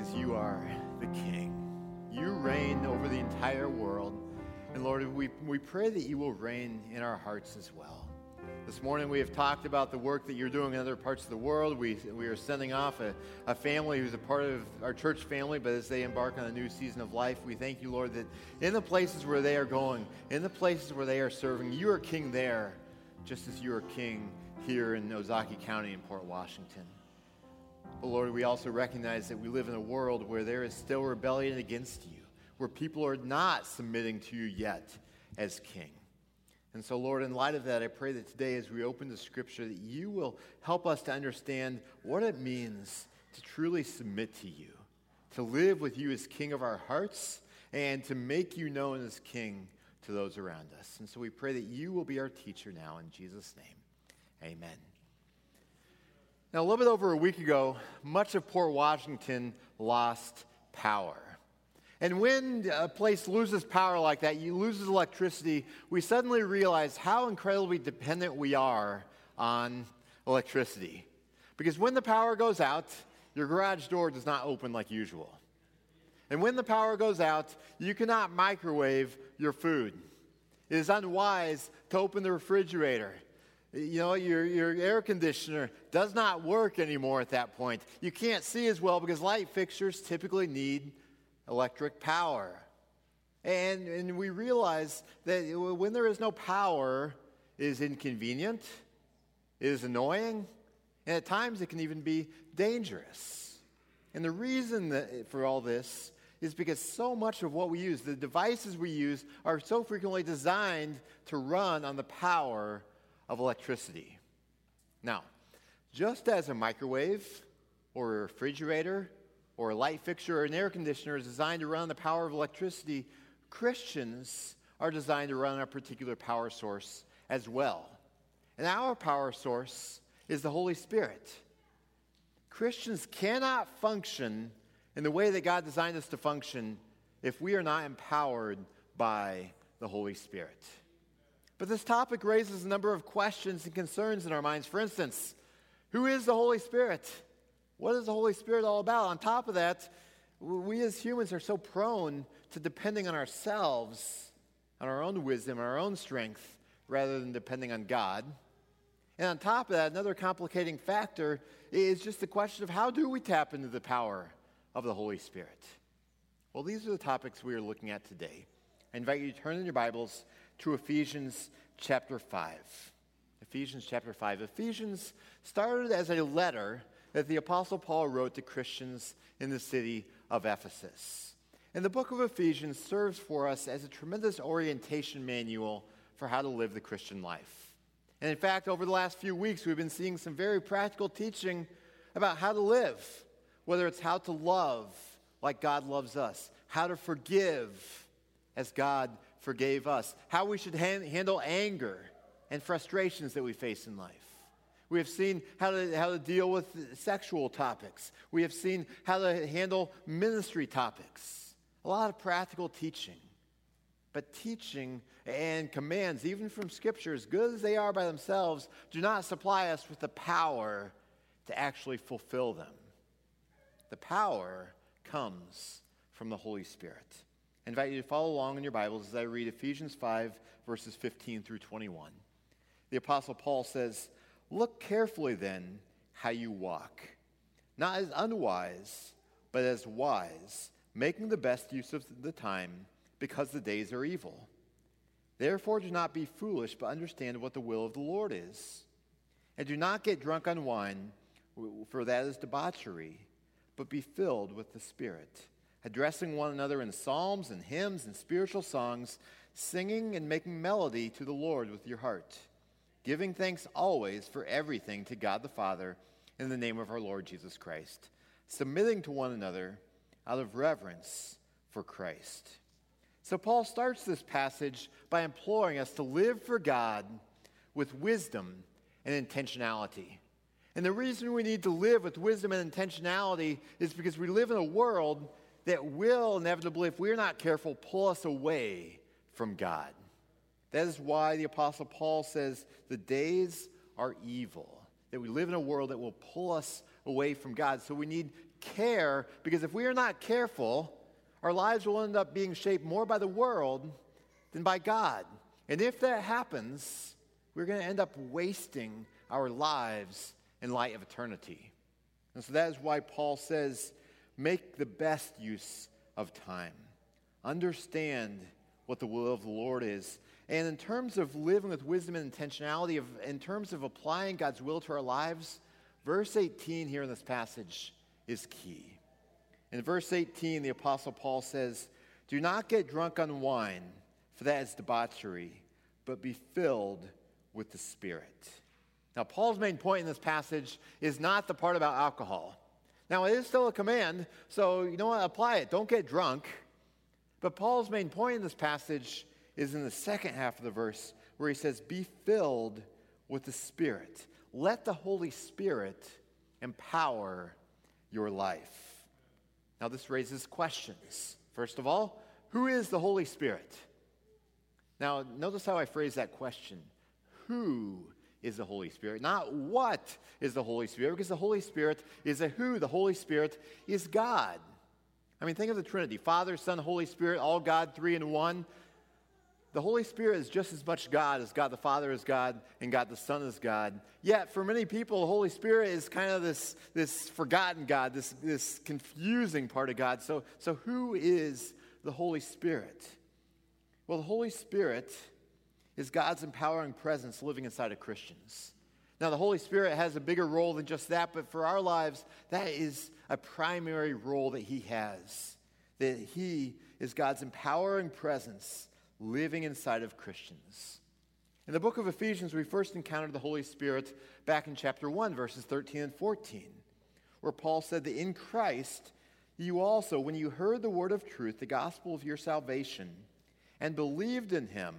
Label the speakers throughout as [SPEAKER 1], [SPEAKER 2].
[SPEAKER 1] because you are the King. You reign over the entire world. And Lord, we, we pray that you will reign in our hearts as well. This morning we have talked about the work that you're doing in other parts of the world. We, we are sending off a, a family who's a part of our church family, but as they embark on a new season of life, we thank you, Lord, that in the places where they are going, in the places where they are serving, you are king there, just as you are king here in Ozaukee County in Port Washington. But Lord, we also recognize that we live in a world where there is still rebellion against you, where people are not submitting to you yet as king. And so, Lord, in light of that, I pray that today, as we open the scripture, that you will help us to understand what it means to truly submit to you, to live with you as king of our hearts, and to make you known as king to those around us. And so we pray that you will be our teacher now in Jesus' name. Amen. Now, a little bit over a week ago, much of Port Washington lost power. And when a place loses power like that, you loses electricity, we suddenly realize how incredibly dependent we are on electricity. Because when the power goes out, your garage door does not open like usual. And when the power goes out, you cannot microwave your food. It is unwise to open the refrigerator you know, your, your air conditioner does not work anymore at that point. You can't see as well because light fixtures typically need electric power. And, and we realize that when there is no power, it is inconvenient, it is annoying, and at times it can even be dangerous. And the reason that, for all this is because so much of what we use, the devices we use, are so frequently designed to run on the power of electricity. Now, just as a microwave or a refrigerator or a light fixture or an air conditioner is designed to run on the power of electricity, Christians are designed to run on a particular power source as well. And our power source is the Holy Spirit. Christians cannot function in the way that God designed us to function if we are not empowered by the Holy Spirit. But this topic raises a number of questions and concerns in our minds. For instance, who is the Holy Spirit? What is the Holy Spirit all about? On top of that, we as humans are so prone to depending on ourselves, on our own wisdom, our own strength, rather than depending on God. And on top of that, another complicating factor is just the question of how do we tap into the power of the Holy Spirit? Well, these are the topics we are looking at today. I invite you to turn in your Bibles to Ephesians chapter 5. Ephesians chapter 5. Ephesians started as a letter that the Apostle Paul wrote to Christians in the city of Ephesus. And the book of Ephesians serves for us as a tremendous orientation manual for how to live the Christian life. And in fact, over the last few weeks, we've been seeing some very practical teaching about how to live, whether it's how to love like God loves us, how to forgive as God forgave us, how we should ha- handle anger and frustrations that we face in life. We have seen how to, how to deal with sexual topics. We have seen how to handle ministry topics. A lot of practical teaching. But teaching and commands, even from Scripture, as good as they are by themselves, do not supply us with the power to actually fulfill them. The power comes from the Holy Spirit. I invite you to follow along in your Bibles as I read Ephesians 5, verses 15 through 21. The Apostle Paul says, Look carefully then how you walk, not as unwise, but as wise, making the best use of the time, because the days are evil. Therefore, do not be foolish, but understand what the will of the Lord is. And do not get drunk on wine, for that is debauchery, but be filled with the Spirit addressing one another in psalms and hymns and spiritual songs, singing and making melody to the Lord with your heart, giving thanks always for everything to God the Father in the name of our Lord Jesus Christ, submitting to one another out of reverence for Christ. So, Paul starts this passage by imploring us to live for God with wisdom and intentionality. And the reason we need to live with wisdom and intentionality is because we live in a world that will inevitably, if we're not careful, pull us away from God. That is why the Apostle Paul says the days are evil, that we live in a world that will pull us away from God. So we need care because if we are not careful, our lives will end up being shaped more by the world than by God. And if that happens, we're going to end up wasting our lives in light of eternity. And so that is why Paul says, make the best use of time. Understand what the will of the Lord is. And in terms of living with wisdom and intentionality, of, in terms of applying God's will to our lives, verse 18 here in this passage is key. In verse 18, the Apostle Paul says, Do not get drunk on wine, for that is debauchery, but be filled with the Spirit. Now, Paul's main point in this passage is not the part about alcohol. Now, it is still a command, so you know what? Apply it. Don't get drunk. But Paul's main point in this passage is in the second half of the verse where he says, Be filled with the Spirit. Let the Holy Spirit empower your life. Now, this raises questions. First of all, who is the Holy Spirit? Now, notice how I phrase that question. Who is the Holy Spirit? Not what is the Holy Spirit, because the Holy Spirit is a who. The Holy Spirit is God. I mean, think of the Trinity Father, Son, Holy Spirit, all God, three in one. The Holy Spirit is just as much God as God the Father is God and God the Son is God. Yet, for many people, the Holy Spirit is kind of this, this forgotten God, this, this confusing part of God. So, so, who is the Holy Spirit? Well, the Holy Spirit is God's empowering presence living inside of Christians. Now, the Holy Spirit has a bigger role than just that, but for our lives, that is a primary role that He has. That He is God's empowering presence living inside of Christians. In the book of Ephesians, we first encountered the Holy Spirit back in chapter 1, verses 13 and 14, where Paul said that in Christ, you also, when you heard the word of truth, the gospel of your salvation, and believed in him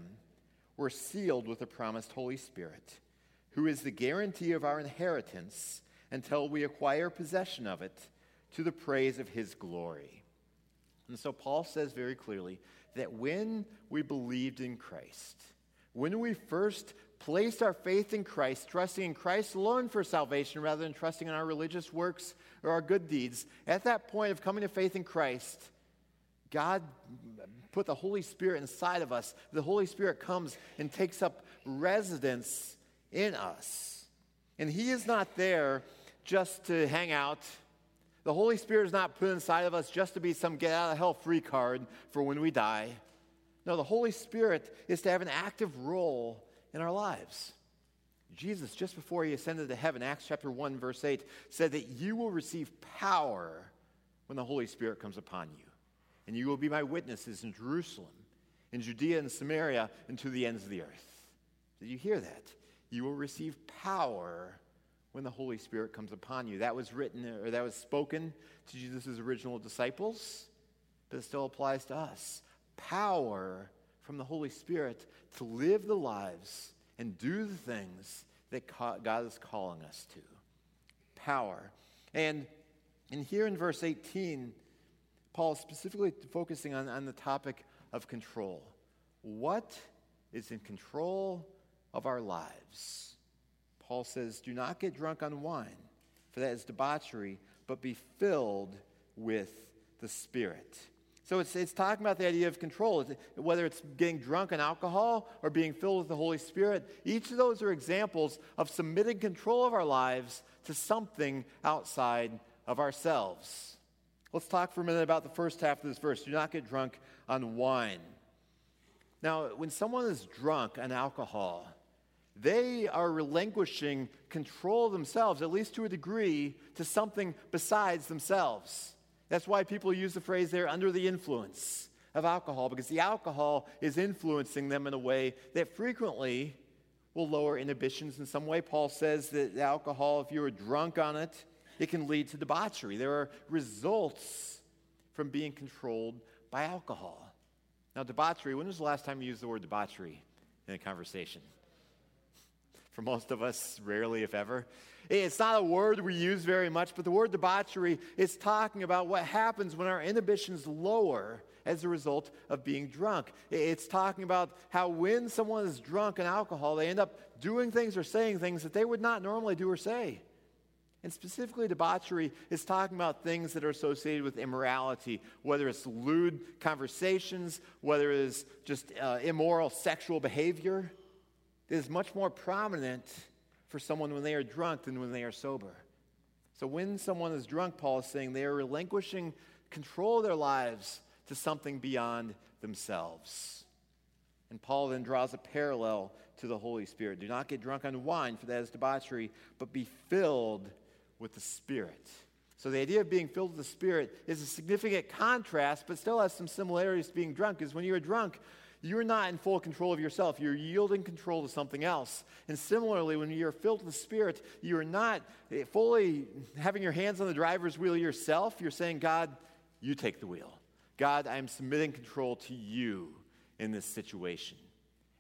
[SPEAKER 1] were sealed with the promised Holy Spirit, who is the guarantee of our inheritance until we acquire possession of it to the praise of his glory. And so Paul says very clearly that when we believed in Christ, when we first placed our faith in Christ, trusting in Christ alone for salvation rather than trusting in our religious works or our good deeds, at that point of coming to faith in Christ, God put the Holy Spirit inside of us. The Holy Spirit comes and takes up residence in us. And He is not there just to hang out. The Holy Spirit is not put inside of us just to be some get out of hell free card for when we die. No, the Holy Spirit is to have an active role in our lives. Jesus, just before he ascended to heaven, Acts chapter 1, verse 8, said that you will receive power when the Holy Spirit comes upon you and you will be my witnesses in Jerusalem, in Judea and Samaria, and to the ends of the earth. Did you hear that? You will receive power when the Holy Spirit comes upon you. That was written or that was spoken to Jesus' original disciples, but it still applies to us. Power from the Holy Spirit to live the lives and do the things that God is calling us to. Power. And, and here in verse 18, Paul is specifically focusing on, on the topic of control. What is in control of our lives? Paul says, Do not get drunk on wine, for that is debauchery, but be filled with the Spirit. So it's, it's talking about the idea of control, whether it's getting drunk on alcohol or being filled with the Holy Spirit. Each of those are examples of submitting control of our lives to something outside of ourselves. Let's talk for a minute about the first half of this verse. Do not get drunk on wine. Now, when someone is drunk on alcohol, they are relinquishing control of themselves, at least to a degree, to something besides themselves. That's why people use the phrase they're under the influence of alcohol, because the alcohol is influencing them in a way that frequently will lower inhibitions in some way. Paul says that alcohol, if you are drunk on it, it can lead to debauchery. There are results from being controlled by alcohol. Now, debauchery, when was the last time you used the word debauchery in a conversation? For most of us, rarely, if ever. It's not a word we use very much, but the word debauchery is talking about what happens when our inhibitions lower as a result of being drunk. It's talking about how when someone is drunk on alcohol, they end up doing things or saying things that they would not normally do or say. And specifically, debauchery is talking about things that are associated with immorality, whether it's lewd conversations, whether it's just uh, immoral sexual behavior. It is much more prominent for someone when they are drunk than when they are sober. So, when someone is drunk, Paul is saying they are relinquishing control of their lives to something beyond themselves. And Paul then draws a parallel to the Holy Spirit. Do not get drunk on wine, for that is debauchery, but be filled with the Spirit. So the idea of being filled with the Spirit is a significant contrast, but still has some similarities to being drunk. is when you're drunk, you're not in full control of yourself. You're yielding control to something else. And similarly, when you're filled with the Spirit, you are not fully having your hands on the driver's wheel yourself. You're saying, God, you take the wheel. God, I'm submitting control to you in this situation.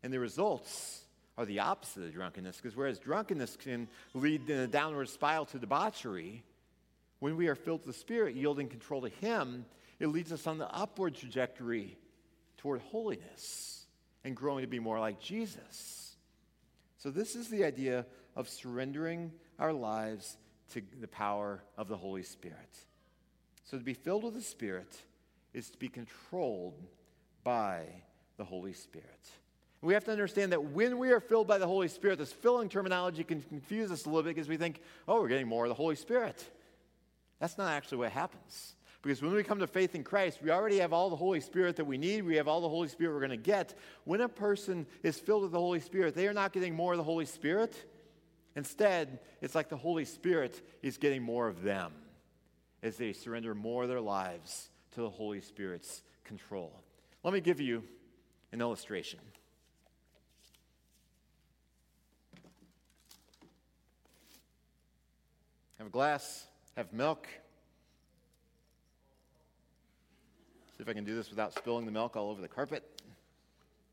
[SPEAKER 1] And the results are the opposite of drunkenness, because whereas drunkenness can lead in a downward spiral to debauchery, when we are filled with the Spirit, yielding control to Him, it leads us on the upward trajectory toward holiness and growing to be more like Jesus. So, this is the idea of surrendering our lives to the power of the Holy Spirit. So, to be filled with the Spirit is to be controlled by the Holy Spirit. We have to understand that when we are filled by the Holy Spirit, this filling terminology can confuse us a little bit because we think, oh, we're getting more of the Holy Spirit. That's not actually what happens. Because when we come to faith in Christ, we already have all the Holy Spirit that we need. We have all the Holy Spirit we're going to get. When a person is filled with the Holy Spirit, they are not getting more of the Holy Spirit. Instead, it's like the Holy Spirit is getting more of them as they surrender more of their lives to the Holy Spirit's control. Let me give you an illustration. Have a glass, have milk. See if I can do this without spilling the milk all over the carpet.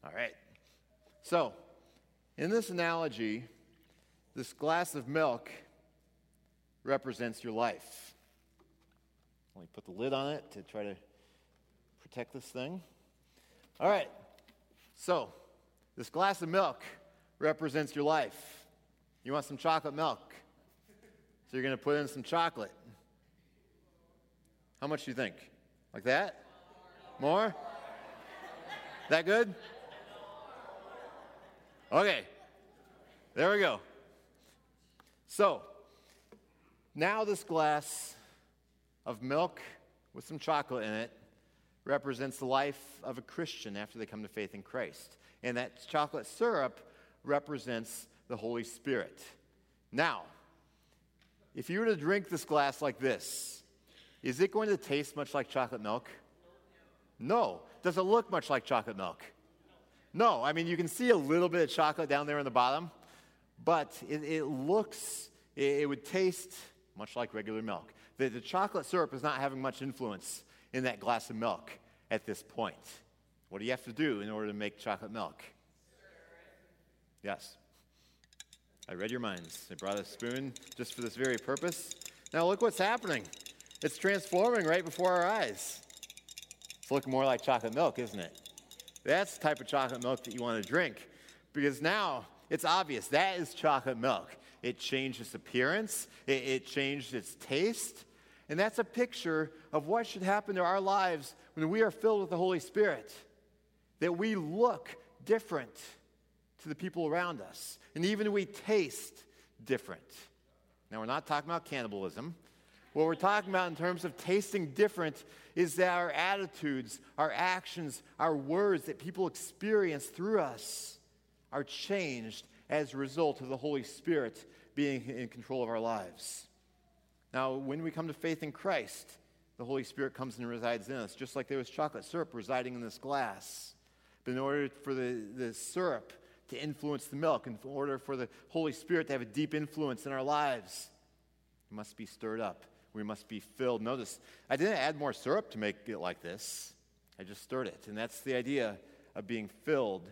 [SPEAKER 1] All right. So, in this analogy, this glass of milk represents your life. Let me put the lid on it to try to protect this thing. All right. So, this glass of milk represents your life. You want some chocolate milk? So you're going to put in some chocolate. How much do you think? Like that? More? That good? Okay. There we go. So, now this glass of milk with some chocolate in it represents the life of a Christian after they come to faith in Christ. And that chocolate syrup represents the Holy Spirit. Now, if you were to drink this glass like this, is it going to taste much like chocolate milk? No. Does it look much like chocolate milk? No. I mean, you can see a little bit of chocolate down there in the bottom, but it, it looks, it, it, would taste much like regular milk. The, the chocolate syrup is not having much influence in that glass of milk at this point. What do you have to do in order to make chocolate milk? Yes. I read your minds. I brought a spoon just for this very purpose. Now, look what's happening. It's transforming right before our eyes. It's looking more like chocolate milk, isn't it? That's the type of chocolate milk that you want to drink because now it's obvious that is chocolate milk. It changed its appearance, it, it changed its taste, and that's a picture of what should happen to our lives when we are filled with the Holy Spirit. That we look different to the people around us. And even we taste different. Now, we're not talking about cannibalism. What we're talking about in terms of tasting different is that our attitudes, our actions, our words that people experience through us are changed as a result of the Holy Spirit being in control of our lives. Now, when we come to faith in Christ, the Holy Spirit comes and resides in us, just like there was chocolate syrup residing in this glass. But in order for the, the syrup to influence the milk, in order for the Holy Spirit to have a deep influence in our lives, it must be stirred up. We must be filled. Notice, I didn't add more syrup to make it like this. I just stirred it. And that's the idea of being filled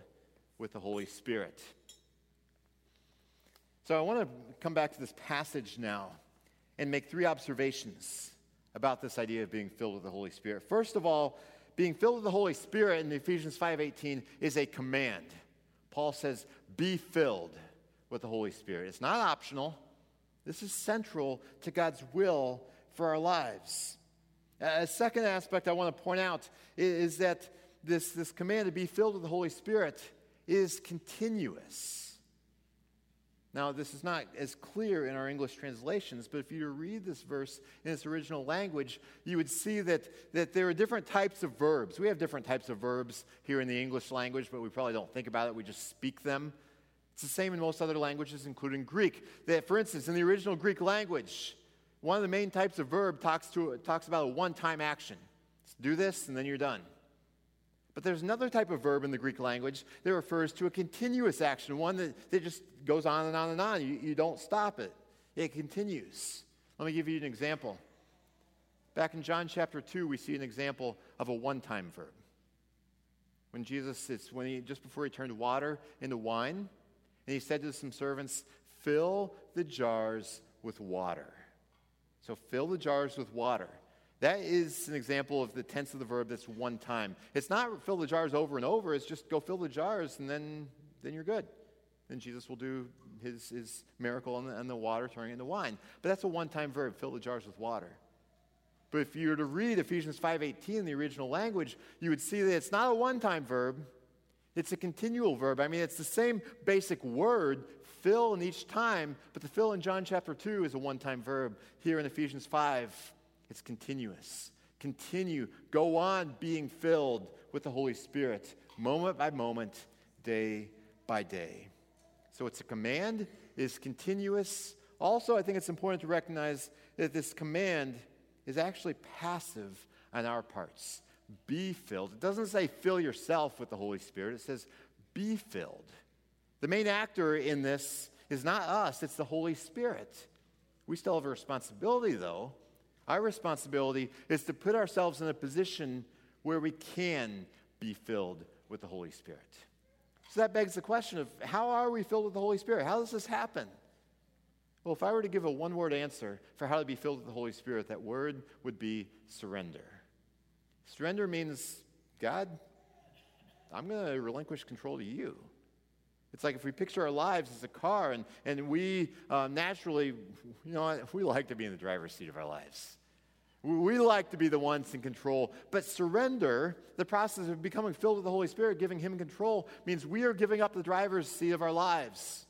[SPEAKER 1] with the Holy Spirit. So I want to come back to this passage now and make three observations about this idea of being filled with the Holy Spirit. First of all, being filled with the Holy Spirit in Ephesians 5:18 is a command. Paul says, "Be filled with the Holy Spirit." It's not optional. This is central to God's will for our lives. A second aspect I want to point out is that this, this command to be filled with the Holy Spirit is continuous. Now, this is not as clear in our English translations, but if you read this verse in its original language, you would see that, that there are different types of verbs. We have different types of verbs here in the English language, but we probably don't think about it. We just speak them. It's the same in most other languages, including Greek. That, for instance, in the original Greek language, one of the main types of verb talks, to, talks about a one time action. do this, and then you're done. But there's another type of verb in the Greek language that refers to a continuous action, one that, that just goes on and on and on. You, you don't stop it, it continues. Let me give you an example. Back in John chapter 2, we see an example of a one time verb. When Jesus, when he, just before he turned water into wine, and he said to some servants, Fill the jars with water. So fill the jars with water. That is an example of the tense of the verb that's one time. It's not fill the jars over and over, it's just go fill the jars and then, then you're good. Then Jesus will do his, his miracle and the, and the water turning into wine. But that's a one time verb, fill the jars with water. But if you were to read Ephesians 5:18 in the original language, you would see that it's not a one-time verb, it's a continual verb. I mean, it's the same basic word, fill in each time, but the fill in John chapter 2 is a one-time verb. Here in Ephesians 5, it's continuous. Continue. Go on being filled with the Holy Spirit, moment by moment, day by day. So it's a command, it's continuous. Also, I think it's important to recognize that this command is actually passive on our parts. Be filled. It doesn't say fill yourself with the Holy Spirit, it says be filled. The main actor in this is not us, it's the Holy Spirit. We still have a responsibility, though, our responsibility is to put ourselves in a position where we can be filled with the Holy Spirit. So that begs the question of how are we filled with the Holy Spirit? How does this happen? Well, if I were to give a one word answer for how to be filled with the Holy Spirit, that word would be surrender. Surrender means, God, I'm going to relinquish control to you. It's like if we picture our lives as a car and, and we uh, naturally, you know, we like to be in the driver's seat of our lives. We like to be the ones in control. But surrender, the process of becoming filled with the Holy Spirit, giving Him control, means we are giving up the driver's seat of our lives.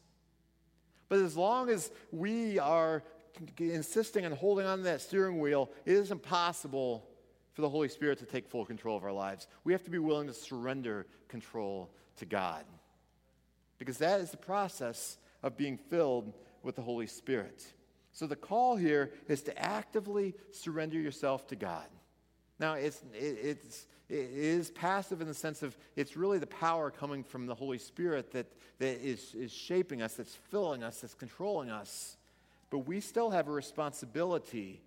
[SPEAKER 1] But as long as we are insisting on holding on to that steering wheel, it is impossible for the Holy Spirit to take full control of our lives. We have to be willing to surrender control to God. Because that is the process of being filled with the Holy Spirit. So the call here is to actively surrender yourself to God. Now, it's, it, it's, it is passive in the sense of it's really the power coming from the Holy Spirit that, that is, is shaping us, that's filling us, that's controlling us. But we still have a responsibility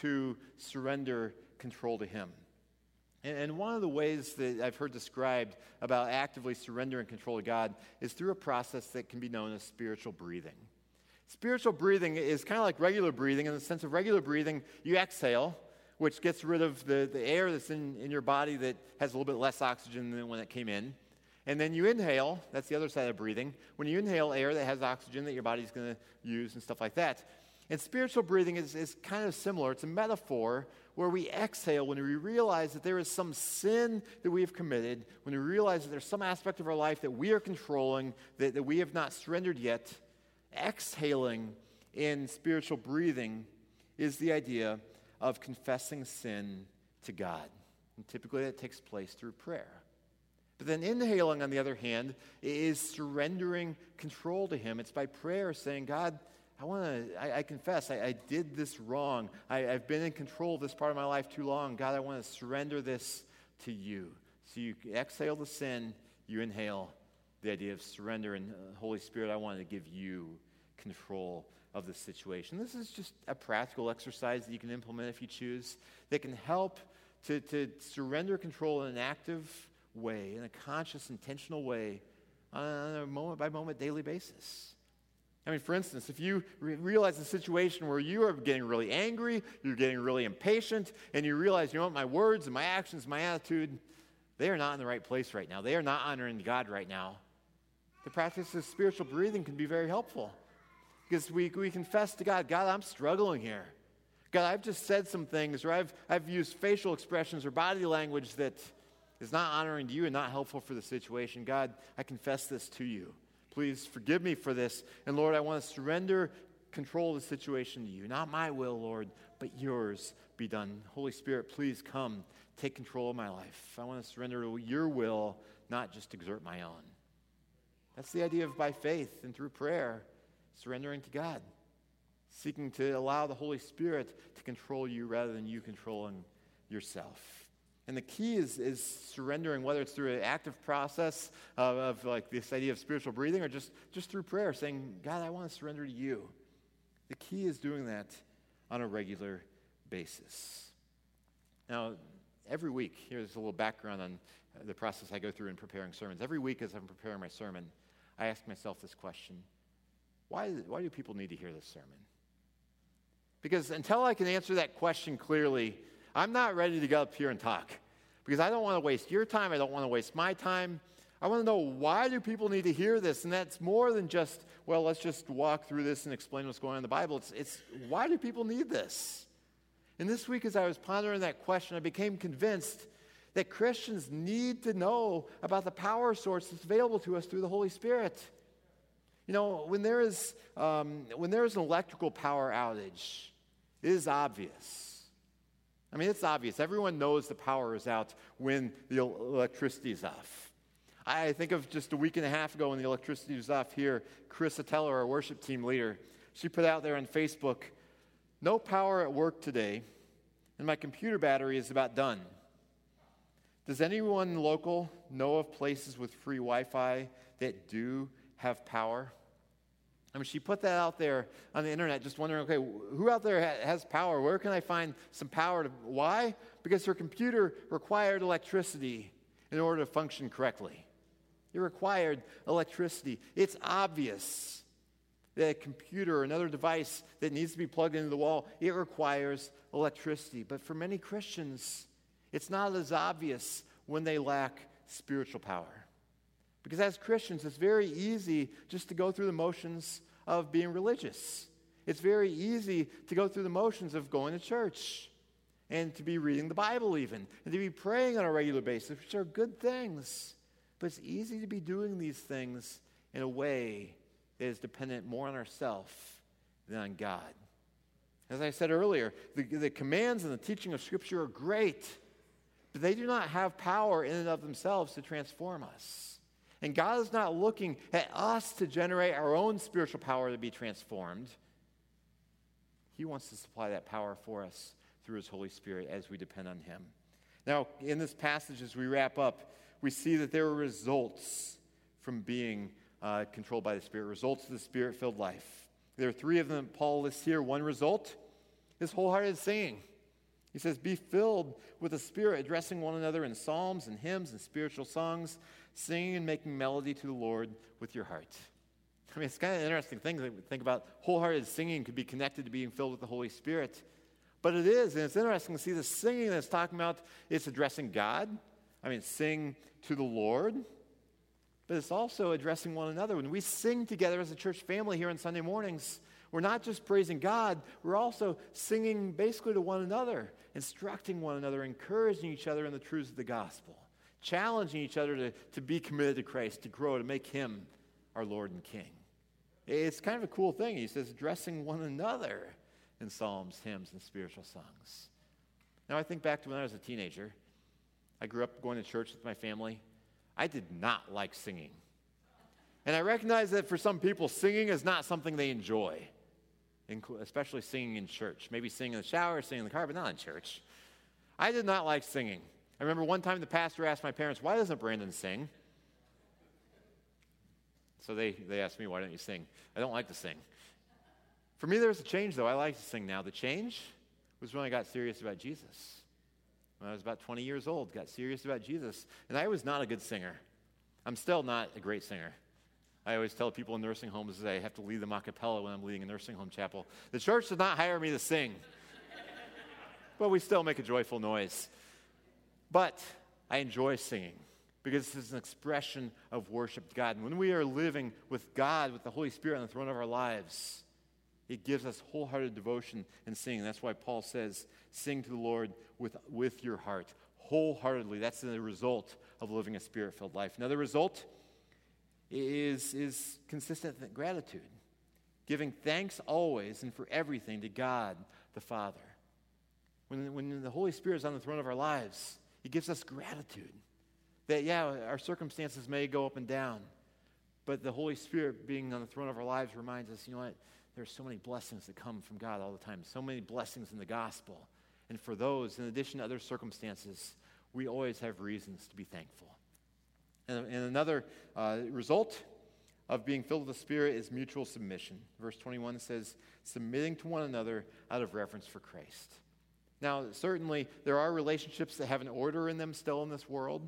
[SPEAKER 1] to surrender control to Him. And, one of the ways that I've heard described about actively surrendering control to God is through a process that can be known as spiritual breathing. Spiritual breathing is kind of like regular breathing in the sense of regular breathing, you exhale, which gets rid of the, the air that's in, in your body that has a little bit less oxygen than when it came in. And then you inhale, that's the other side of breathing. When you inhale air that has oxygen that your body's going to use and stuff like that. And spiritual breathing is, is kind of similar. It's a metaphor where we exhale when we realize that there is some sin that we have committed, when we realize that there's some aspect of our life that we are controlling, that, that we have not surrendered yet exhaling in spiritual breathing is the idea of confessing sin to God. And typically that takes place through prayer. But then inhaling, on the other hand, is surrendering control to Him. It's by prayer saying, God, I want to, I, I, confess, I, I, did this wrong. I, have been in control of this part of my life too long. God, I want to surrender this to you. So you exhale the sin, you inhale the idea of surrender. And uh, Holy Spirit, I want to give you control of the situation. This is just a practical exercise that you can implement if you choose that can help to, to surrender control in an active way, in a conscious, intentional way, on a moment by moment, daily basis. I mean, for instance, if you re- realize a situation where you are getting really angry, you're getting really impatient, and you realize, you know what, my words and my actions, my attitude, they are not in the right place right now. They are not honoring God right now. The practice of spiritual breathing can be very helpful. Because we, we confess to God, God, I'm struggling here. God, I've just said some things, or I've, I've used facial expressions or body language that is not honoring to you and not helpful for the situation. God, I confess this to you. Please forgive me for this. And Lord, I want to surrender control of the situation to you. Not my will, Lord, but yours be done. Holy Spirit, please come take control of my life. I want to surrender to your will, not just exert my own. That's the idea of by faith and through prayer, surrendering to God, seeking to allow the Holy Spirit to control you rather than you controlling yourself. And the key is, is surrendering, whether it's through an active process of, of like this idea of spiritual breathing or just, just through prayer, saying, God, I want to surrender to you. The key is doing that on a regular basis. Now, every week, here's a little background on the process I go through in preparing sermons. Every week, as I'm preparing my sermon, I ask myself this question why, why do people need to hear this sermon? Because until I can answer that question clearly, I'm not ready to get up here and talk. Because I don't want to waste your time, I don't want to waste my time. I want to know why do people need to hear this? And that's more than just, well, let's just walk through this and explain what's going on in the Bible. It's, it's why do people need this? And this week, as I was pondering that question, I became convinced that Christians need to know about the power source that's available to us through the Holy Spirit. You know, when there is, um, when there is an electrical power outage, it is obvious. I mean, it's obvious. Everyone knows the power is out when the electricity is off. I think of just a week and a half ago when the electricity was off here, Chris Atella, our worship team leader, she put out there on Facebook, no power at work today, and my computer battery is about done. Does anyone local know of places with free Wi Fi that do have power? I mean, she put that out there on the internet, just wondering, okay, who out there has power? Where can I find some power? To, why? Because her computer required electricity in order to function correctly. It required electricity. It's obvious that a computer or another device that needs to be plugged into the wall, it requires electricity. But for many Christians, it's not as obvious when they lack spiritual power. Because as Christians, it's very easy just to go through the motions of being religious. It's very easy to go through the motions of going to church and to be reading the Bible, even, and to be praying on a regular basis, which are good things. But it's easy to be doing these things in a way that is dependent more on ourselves than on God. As I said earlier, the, the commands and the teaching of Scripture are great, but they do not have power in and of themselves to transform us. And God is not looking at us to generate our own spiritual power to be transformed. He wants to supply that power for us through His Holy Spirit as we depend on Him. Now, in this passage, as we wrap up, we see that there are results from being uh, controlled by the Spirit, results of the Spirit filled life. There are three of them Paul lists here. One result is wholehearted singing. He says, Be filled with the Spirit, addressing one another in psalms and hymns and spiritual songs, singing and making melody to the Lord with your heart. I mean, it's kind of an interesting thing to think about. Wholehearted singing could be connected to being filled with the Holy Spirit. But it is, and it's interesting to see the singing that's talking about it's addressing God, I mean, sing to the Lord, but it's also addressing one another. When we sing together as a church family here on Sunday mornings, we're not just praising God, we're also singing basically to one another, instructing one another, encouraging each other in the truths of the gospel, challenging each other to, to be committed to Christ, to grow, to make Him our Lord and King. It's kind of a cool thing. He says, addressing one another in psalms, hymns, and spiritual songs. Now, I think back to when I was a teenager. I grew up going to church with my family. I did not like singing. And I recognize that for some people, singing is not something they enjoy, especially singing in church. Maybe singing in the shower, singing in the car, but not in church. I did not like singing. I remember one time the pastor asked my parents, Why doesn't Brandon sing? So they, they asked me, Why don't you sing? I don't like to sing. For me, there was a change, though. I like to sing now. The change was when I got serious about Jesus when I was about 20 years old, got serious about Jesus. And I was not a good singer. I'm still not a great singer. I always tell people in nursing homes that I have to lead them a cappella when I'm leading a nursing home chapel. The church does not hire me to sing, but we still make a joyful noise. But I enjoy singing because it's an expression of worship to God. And when we are living with God, with the Holy Spirit on the throne of our lives, It gives us wholehearted devotion and singing. That's why Paul says, sing to the Lord with, with your heart, wholeheartedly. That's the result of living a spirit filled life. Another result is, is consistent gratitude, giving thanks always and for everything to God the Father. When, when the Holy Spirit is on the throne of our lives, He gives us gratitude. That, yeah, our circumstances may go up and down, but the Holy Spirit being on the throne of our lives reminds us, you know what? There's so many blessings that come from God all the time, so many blessings in the gospel. And for those, in addition to other circumstances, we always have reasons to be thankful. And, and another uh, result of being filled with the Spirit is mutual submission. Verse 21 says, submitting to one another out of reverence for Christ. Now, certainly, there are relationships that have an order in them still in this world,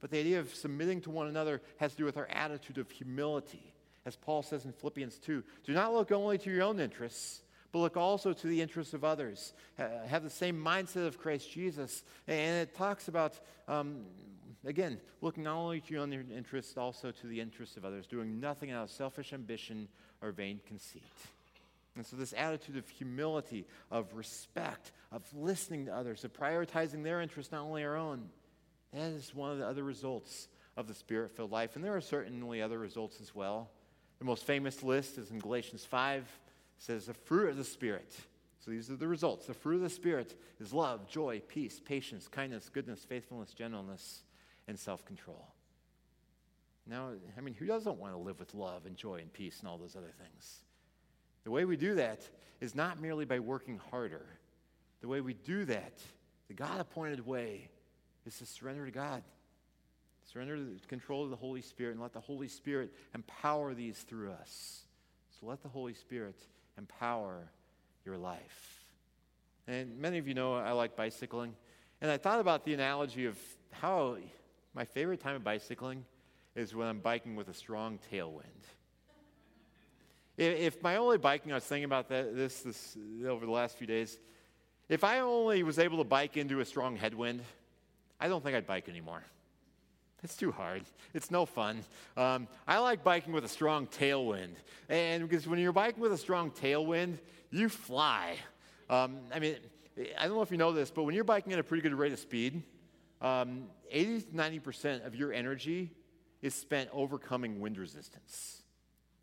[SPEAKER 1] but the idea of submitting to one another has to do with our attitude of humility. As Paul says in Philippians 2, do not look only to your own interests, but look also to the interests of others. have the same mindset of Christ Jesus. And it talks about, um, again, looking not only to your own interests, also to the interests of others, doing nothing out of selfish ambition or vain conceit. And so, this attitude of humility, of respect, of listening to others, of prioritizing their interests, not only our own, that is one of the other results of the spirit filled life. And there are certainly other results as well. The most famous list is in Galatians 5. It says, The fruit of the Spirit. So these are the results. The fruit of the Spirit is love, joy, peace, patience, kindness, goodness, faithfulness, gentleness, and self control. Now, I mean, who doesn't want to live with love and joy and peace and all those other things? The way we do that is not merely by working harder. The way we do that, the God appointed way, is to surrender to God. Surrender to the control of the Holy Spirit and let the Holy Spirit empower these through us. So let the Holy Spirit empower your life. And many of you know I like bicycling. And I thought about the analogy of how my favorite time of bicycling is when I'm biking with a strong tailwind. If my only biking, I was thinking about that, this, this over the last few days, if I only was able to bike into a strong headwind, I don't think I'd bike anymore. It's too hard. It's no fun. Um, I like biking with a strong tailwind. And because when you're biking with a strong tailwind, you fly. Um, I mean, I don't know if you know this, but when you're biking at a pretty good rate of speed, um, 80 to 90% of your energy is spent overcoming wind resistance.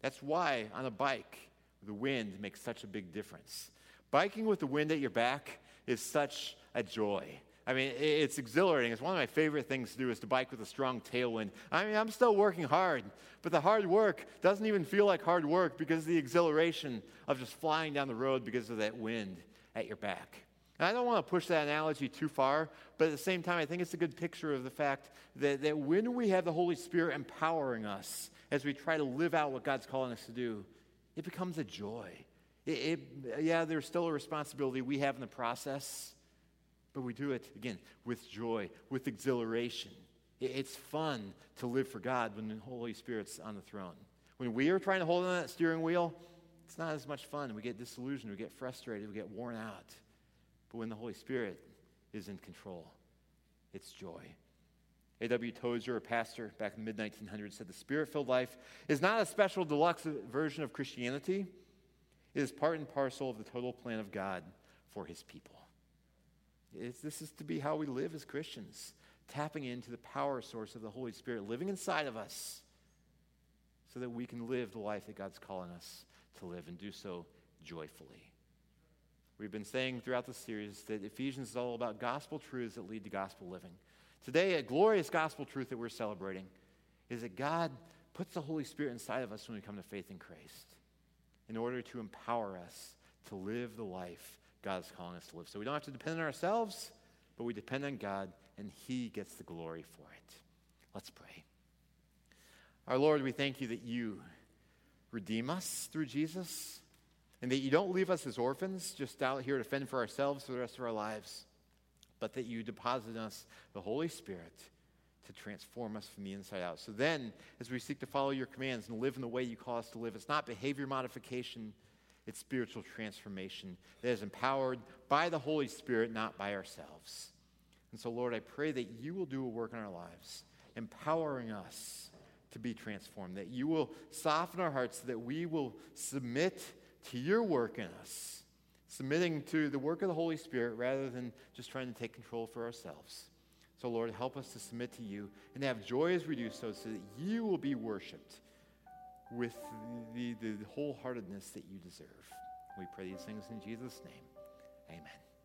[SPEAKER 1] That's why on a bike, the wind makes such a big difference. Biking with the wind at your back is such a joy. I mean, it's exhilarating. It's one of my favorite things to do is to bike with a strong tailwind. I mean, I'm still working hard, but the hard work doesn't even feel like hard work because of the exhilaration of just flying down the road because of that wind at your back. And I don't want to push that analogy too far, but at the same time, I think it's a good picture of the fact that, that when we have the Holy Spirit empowering us as we try to live out what God's calling us to do, it becomes a joy. It, it, yeah, there's still a responsibility we have in the process, but we do it, again, with joy, with exhilaration. It's fun to live for God when the Holy Spirit's on the throne. When we are trying to hold on that steering wheel, it's not as much fun. We get disillusioned, we get frustrated, we get worn out. But when the Holy Spirit is in control, it's joy. A.W. Tozer, a pastor back in the mid 1900s, said the spirit filled life is not a special deluxe version of Christianity, it is part and parcel of the total plan of God for his people. It's, this is to be how we live as Christians, tapping into the power source of the Holy Spirit living inside of us so that we can live the life that God's calling us to live and do so joyfully. We've been saying throughout the series that Ephesians is all about gospel truths that lead to gospel living. Today, a glorious gospel truth that we're celebrating is that God puts the Holy Spirit inside of us when we come to faith in Christ in order to empower us to live the life God is calling us to live. So we don't have to depend on ourselves, but we depend on God, and He gets the glory for it. Let's pray. Our Lord, we thank you that you redeem us through Jesus, and that you don't leave us as orphans, just out here to fend for ourselves for the rest of our lives, but that you deposit in us the Holy Spirit to transform us from the inside out. So then, as we seek to follow your commands and live in the way you call us to live, it's not behavior modification it's spiritual transformation that is empowered by the Holy Spirit, not by ourselves. And so, Lord, I pray that you will do a work in our lives, empowering us to be transformed, that you will soften our hearts, so that we will submit to your work in us, submitting to the work of the Holy Spirit rather than just trying to take control for ourselves. So, Lord, help us to submit to you and have joy as we do so, so that you will be worshiped with the, the, the wholeheartedness that you deserve. We pray these things in Jesus' name. Amen.